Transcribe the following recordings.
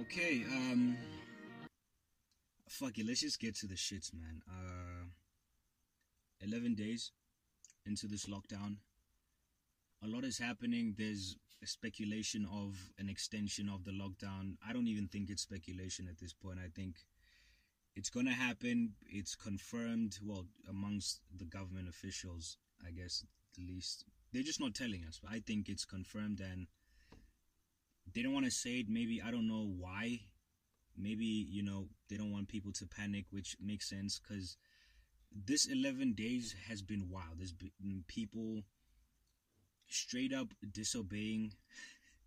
Okay, um, fuck it. Let's just get to the shits, man. Uh, eleven days into this lockdown. A lot is happening. There's speculation of an extension of the lockdown. I don't even think it's speculation at this point. I think it's gonna happen. It's confirmed. Well, amongst the government officials, I guess at least they're just not telling us. But I think it's confirmed, and they don't want to say it. Maybe I don't know why. Maybe you know they don't want people to panic, which makes sense because this 11 days has been wild. There's been people straight up disobeying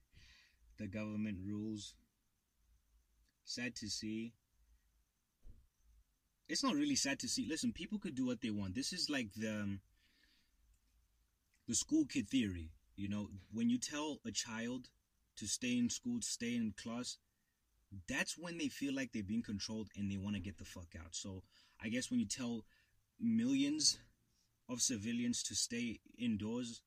the government rules. Sad to see. It's not really sad to see. Listen, people could do what they want. This is like the um, the school kid theory. You know, when you tell a child to stay in school, stay in class, that's when they feel like they're being controlled and they want to get the fuck out. So I guess when you tell millions of civilians to stay indoors,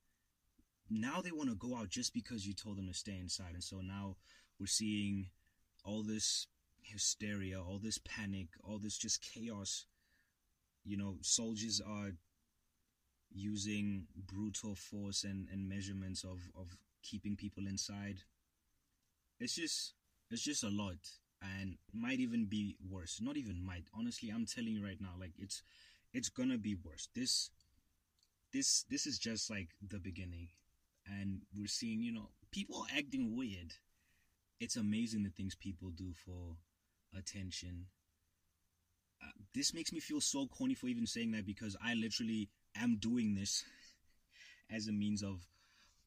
now they want to go out just because you told them to stay inside. And so now we're seeing all this hysteria, all this panic, all this just chaos. You know, soldiers are using brutal force and, and measurements of, of keeping people inside. It's just it's just a lot and might even be worse. Not even might. Honestly, I'm telling you right now, like it's it's gonna be worse. This this this is just like the beginning and we're seeing, you know, people acting weird. It's amazing the things people do for attention. Uh, this makes me feel so corny for even saying that because I literally am doing this as a means of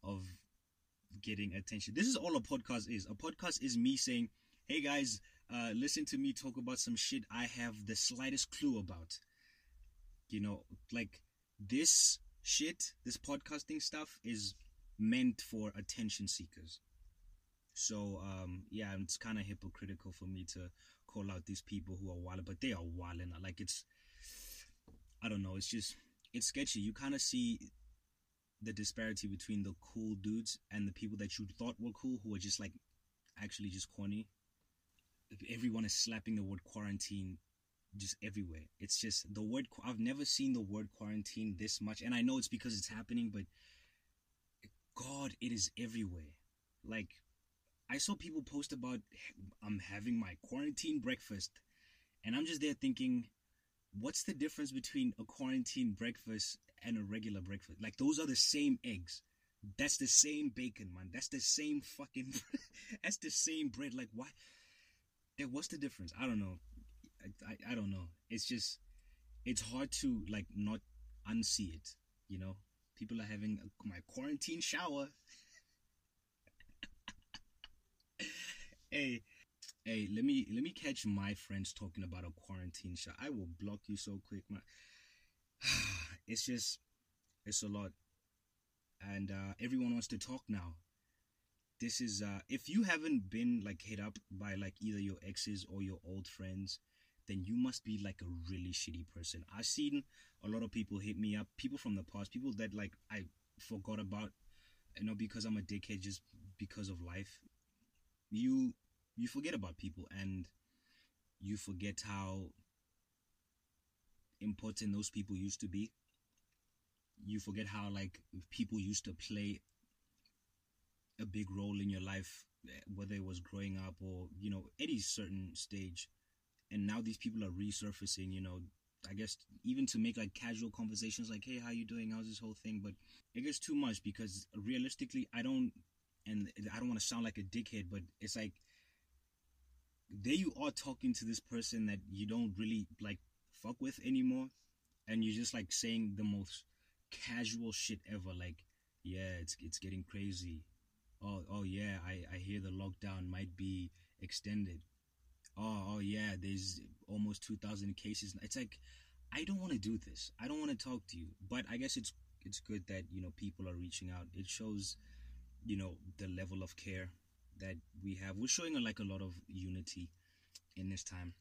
of getting attention. This is all a podcast is. A podcast is me saying, "Hey guys, uh, listen to me talk about some shit I have the slightest clue about." You know, like this shit, this podcasting stuff is meant for attention seekers. So um, yeah, it's kind of hypocritical for me to call out these people who are wild, but they are wild, and like it's, I don't know, it's just it's sketchy. You kind of see the disparity between the cool dudes and the people that you thought were cool who are just like actually just corny. Everyone is slapping the word quarantine just everywhere. It's just the word. I've never seen the word quarantine this much, and I know it's because it's happening, but God, it is everywhere. Like, I saw people post about I'm having my quarantine breakfast, and I'm just there thinking, what's the difference between a quarantine breakfast and a regular breakfast? Like, those are the same eggs. That's the same bacon, man. That's the same fucking. that's the same bread. Like, why? Like, what's the difference? I don't know. I, I, I don't know. It's just, it's hard to like not unsee it. You know, People are having my quarantine shower. hey, hey, let me let me catch my friends talking about a quarantine shower. I will block you so quick, man. It's just it's a lot. And uh, everyone wants to talk now. This is uh if you haven't been like hit up by like either your exes or your old friends, then you must be like a really shitty person. I've seen a lot of people hit me up, people from the past, people that like I forgot about, you know, because I'm a dickhead just because of life. You you forget about people and you forget how important those people used to be. You forget how like people used to play a big role in your life, whether it was growing up or you know any certain stage. And now these people are resurfacing you know i guess even to make like casual conversations like hey how you doing? How's this whole thing? But it gets too much because realistically i don't and i don't want to sound like a dickhead but it's like there you are talking to this person that you don't really like fuck with anymore and you're just like saying the most casual shit ever like yeah it's it's getting crazy oh oh yeah i i hear the lockdown might be extended oh, oh yeah, there's almost 2,000 cases. It's like, I don't want to do this. I don't want to talk to you. But I guess it's it's good that you know people are reaching out. It shows, you know, the level of care that we have. We're showing like a lot of unity in this time,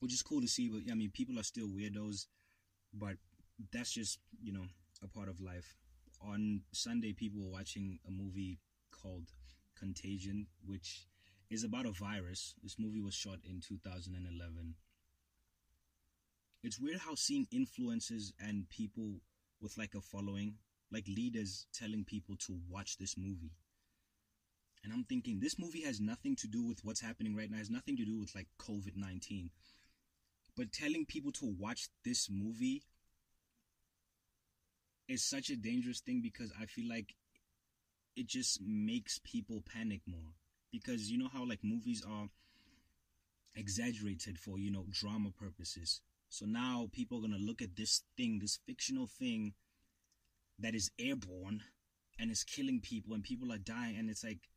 which is cool to see. But I mean, people are still weirdos, but that's just you know a part of life. On Sunday, people were watching a movie called Contagion, which is about a virus. This movie was shot in 2011. It's weird how seeing influencers and people with like a following, like leaders telling people to watch this movie. And I'm thinking this movie has nothing to do with what's happening right now, it has nothing to do with like COVID 19. But telling people to watch this movie is such a dangerous thing because I feel like it just makes people panic more. Because you know how like movies are exaggerated for, you know, drama purposes. So now people are gonna look at this thing, this fictional thing that is airborne and is killing people and people are dying and it's like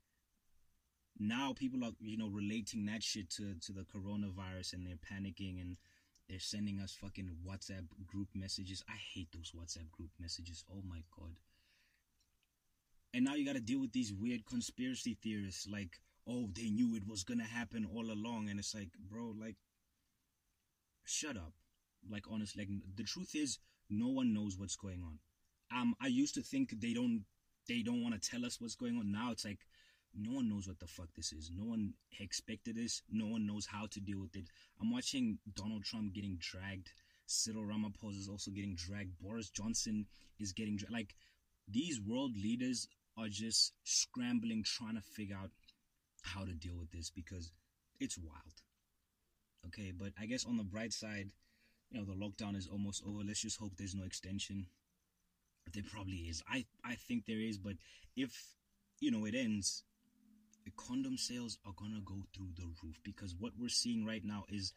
now people are you know relating that shit to to the coronavirus and they're panicking and they're sending us fucking WhatsApp group messages. I hate those WhatsApp group messages. Oh my god. And now you got to deal with these weird conspiracy theorists like, "Oh, they knew it was going to happen all along." And it's like, "Bro, like shut up." Like honestly, like the truth is no one knows what's going on. Um I used to think they don't they don't want to tell us what's going on. Now it's like no one knows what the fuck this is. No one expected this. No one knows how to deal with it. I'm watching Donald Trump getting dragged. Cyril Ramaphosa is also getting dragged. Boris Johnson is getting dragged. Like these world leaders are just scrambling, trying to figure out how to deal with this because it's wild. Okay, but I guess on the bright side, you know, the lockdown is almost over. Let's just hope there's no extension. There probably is. I I think there is, but if you know it ends, condom sales are gonna go through the roof because what we're seeing right now is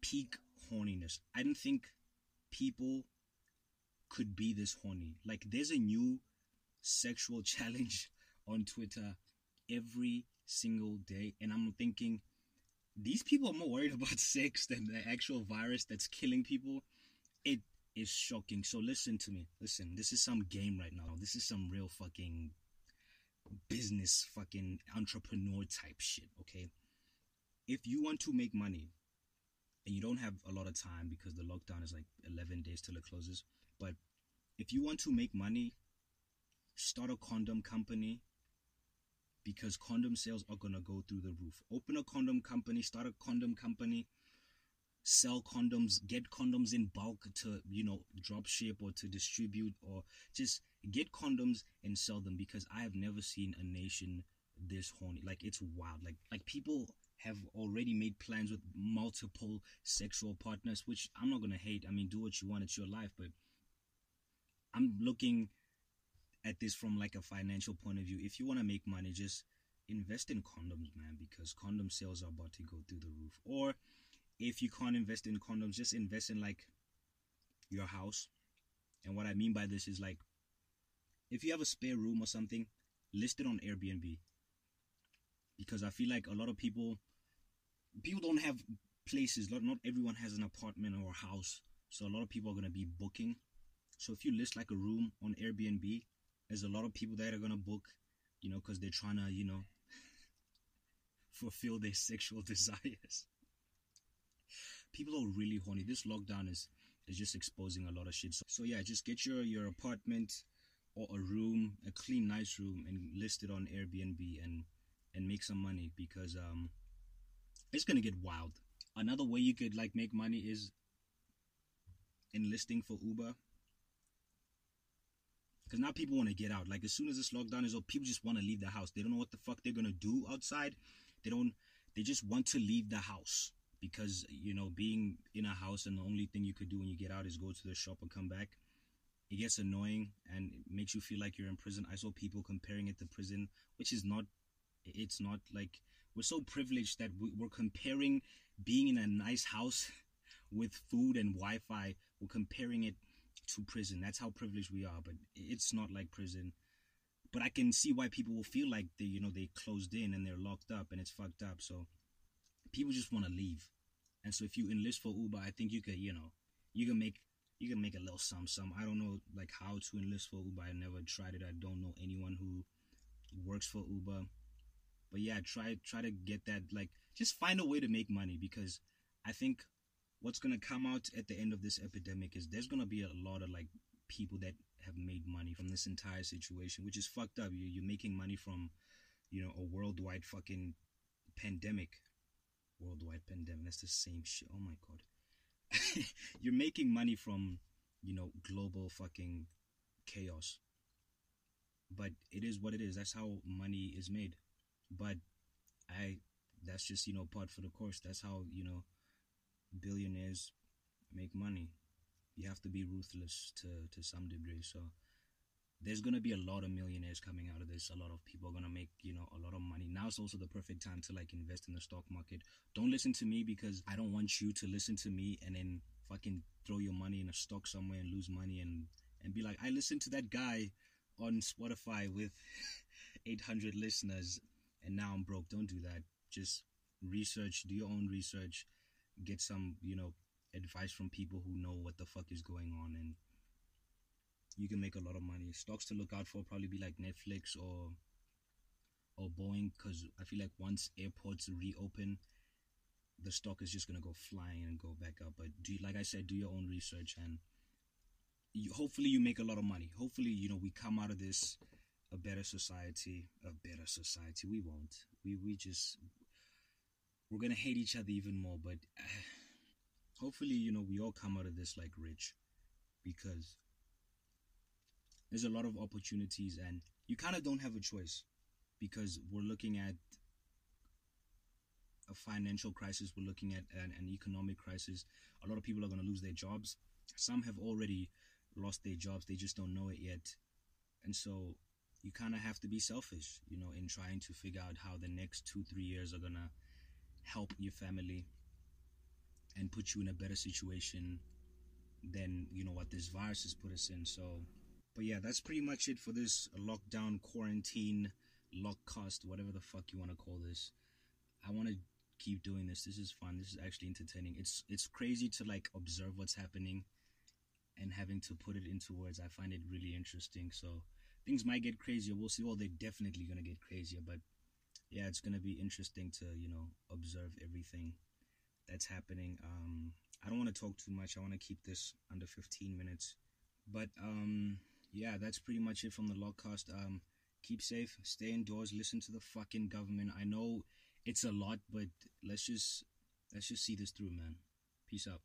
peak horniness. I didn't think people could be this horny. Like there's a new sexual challenge on Twitter every single day, and I'm thinking these people are more worried about sex than the actual virus that's killing people. It is shocking. So listen to me. Listen, this is some game right now. This is some real fucking business fucking entrepreneur type shit, okay? If you want to make money and you don't have a lot of time because the lockdown is like 11 days till it closes, but if you want to make money, start a condom company because condom sales are going to go through the roof. Open a condom company, start a condom company, sell condoms, get condoms in bulk to, you know, drop ship or to distribute or just get condoms and sell them because I have never seen a nation this horny. Like it's wild. Like like people have already made plans with multiple sexual partners, which I'm not gonna hate. I mean, do what you want, it's your life, but I'm looking at this from like a financial point of view. If you want to make money, just invest in condoms, man, because condom sales are about to go through the roof. Or if you can't invest in condoms, just invest in like your house. And what I mean by this is like if you have a spare room or something, list it on Airbnb. Because I feel like a lot of people people don't have places. Not not everyone has an apartment or a house. So a lot of people are gonna be booking. So if you list like a room on Airbnb, there's a lot of people that are gonna book, you know, because they're trying to, you know, fulfill their sexual desires. People are really horny. This lockdown is is just exposing a lot of shit. So, so yeah, just get your your apartment or a room, a clean, nice room, and list it on Airbnb and and make some money because um, it's gonna get wild. Another way you could like make money is enlisting for Uber. Because now people want to get out. Like as soon as this lockdown is over, people just want to leave the house. They don't know what the fuck they're gonna do outside. They don't. They just want to leave the house because you know being in a house and the only thing you could do when you get out is go to the shop and come back it gets annoying and it makes you feel like you're in prison. I saw people comparing it to prison, which is not. It's not like we're so privileged that we're comparing being in a nice house with food and Wi-Fi. We're comparing it to prison. That's how privileged we are, but it's not like prison. But I can see why people will feel like they, you know, they closed in and they're locked up and it's fucked up. So people just want to leave. And so if you enlist for Uber, I think you could, you know, you can make you can make a little sum sum. I don't know like how to enlist for Uber. I never tried it. I don't know anyone who works for Uber. But yeah, try try to get that like just find a way to make money because I think what's gonna come out at the end of this epidemic is there's gonna be a lot of like people that have made money from this entire situation, which is fucked up. You you're making money from, you know, a worldwide fucking pandemic, worldwide pandemic. That's the same shit. Oh my god, you're making money from you know global fucking chaos. But it is what it is. That's how money is made. But I, that's just you know part for the course. That's how you know billionaires make money. You have to be ruthless to to some degree. So there's gonna be a lot of millionaires coming out of this. A lot of people are gonna make you know a lot of money. Now is also the perfect time to like invest in the stock market. Don't listen to me because I don't want you to listen to me and then fucking throw your money in a stock somewhere and lose money and and be like, I listened to that guy on Spotify with 800 listeners and now I'm broke. Don't do that. Just research, do your own research, get some you know advice from people who know what the fuck is going on and you can make a lot of money. Stocks to look out for probably be like Netflix or or Boeing because I feel like once airports reopen, the stock is just gonna go flying and go back up. But do like I said, do your own research and you, hopefully you make a lot of money. Hopefully you know we come out of this a better society, a better society. We won't. We we just we're gonna hate each other even more. But uh, hopefully you know we all come out of this like rich because there's a lot of opportunities and you kind of don't have a choice because we're looking at a financial crisis we're looking at an, an economic crisis. A lot of people are going to lose their jobs. Some have already lost their jobs they just don't know it yet. And so you kind of have to be selfish you know in trying to figure out how the next two three years are going to help your family and put you in a better situation than you know what this virus has put us in. So but yeah, that's pretty much it for this lockdown, quarantine, lockcast, whatever the fuck you want to call this. I want to keep doing this. This is fun. This is actually entertaining. It's it's crazy to like observe what's happening and having to put it into words. I find it really interesting. So things might get crazier. We'll see. Well, they're definitely gonna get crazier, but yeah, it's gonna be interesting to you know observe everything that's happening. Um, I don't want to talk too much. I want to keep this under 15 minutes, but um yeah, that's pretty much it from the Lockcast. Um, keep safe, stay indoors, listen to the fucking government. I know it's a lot, but let's just let's just see this through, man. Peace out.